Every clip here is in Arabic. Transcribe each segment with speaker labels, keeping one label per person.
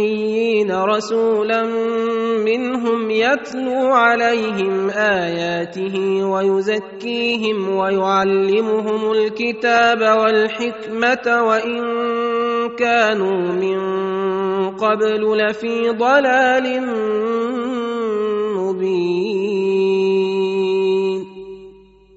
Speaker 1: الأميين رسولا منهم يتلو عليهم آياته ويزكيهم ويعلمهم الكتاب والحكمة وإن كانوا من قبل لفي ضلال مبين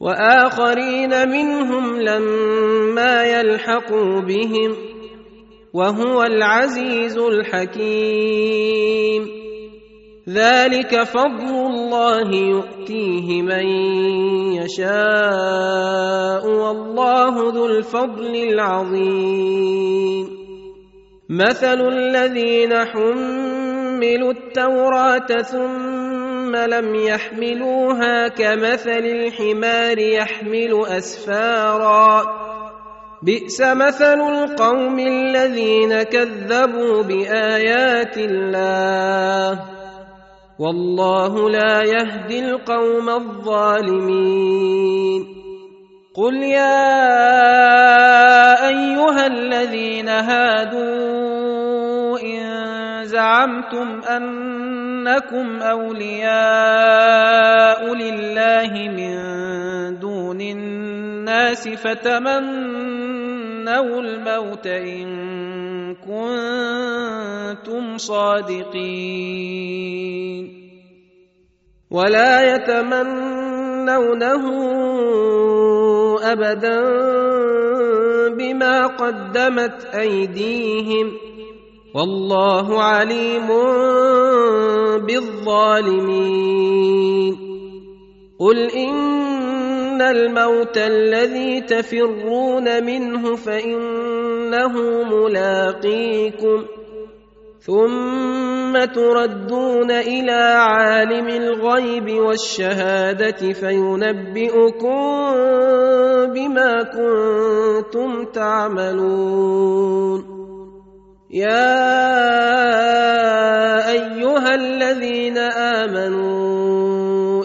Speaker 1: وآخرين منهم لما يلحقوا بهم ۖ وهو العزيز الحكيم ذلك فضل الله يؤتيه من يشاء والله ذو الفضل العظيم مثل الذين حملوا التوراه ثم لم يحملوها كمثل الحمار يحمل اسفارا بئس مثل القوم الذين كذبوا بايات الله والله لا يهدي القوم الظالمين قل يا ايها الذين هادوا ان زعمتم انكم اولياء لله من دون الناس فتمنوا تمنوا الموت إن كنتم صادقين ولا يتمنونه أبدا بما قدمت أيديهم والله عليم بالظالمين قل إن تَمُوتُونَ الْمَوْتَ الَّذِي تَفِرُّونَ مِنْهُ فَإِنَّهُ مُلَاقِيكُمْ ثُمَّ تُرَدُّونَ إِلَى عَالِمِ الْغَيْبِ وَالشَّهَادَةِ فَيُنَبِّئُكُم بِمَا كُنتُمْ تَعْمَلُونَ يا ايها الذين امنوا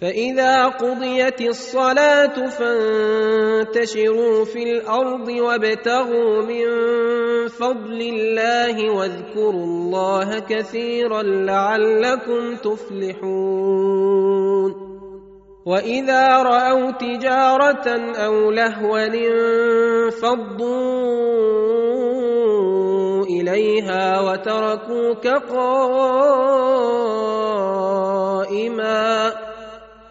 Speaker 1: فاذا قضيت الصلاه فانتشروا في الارض وابتغوا من فضل الله واذكروا الله كثيرا لعلكم تفلحون واذا راوا تجاره او لهوا انفضوا اليها وتركوك قائما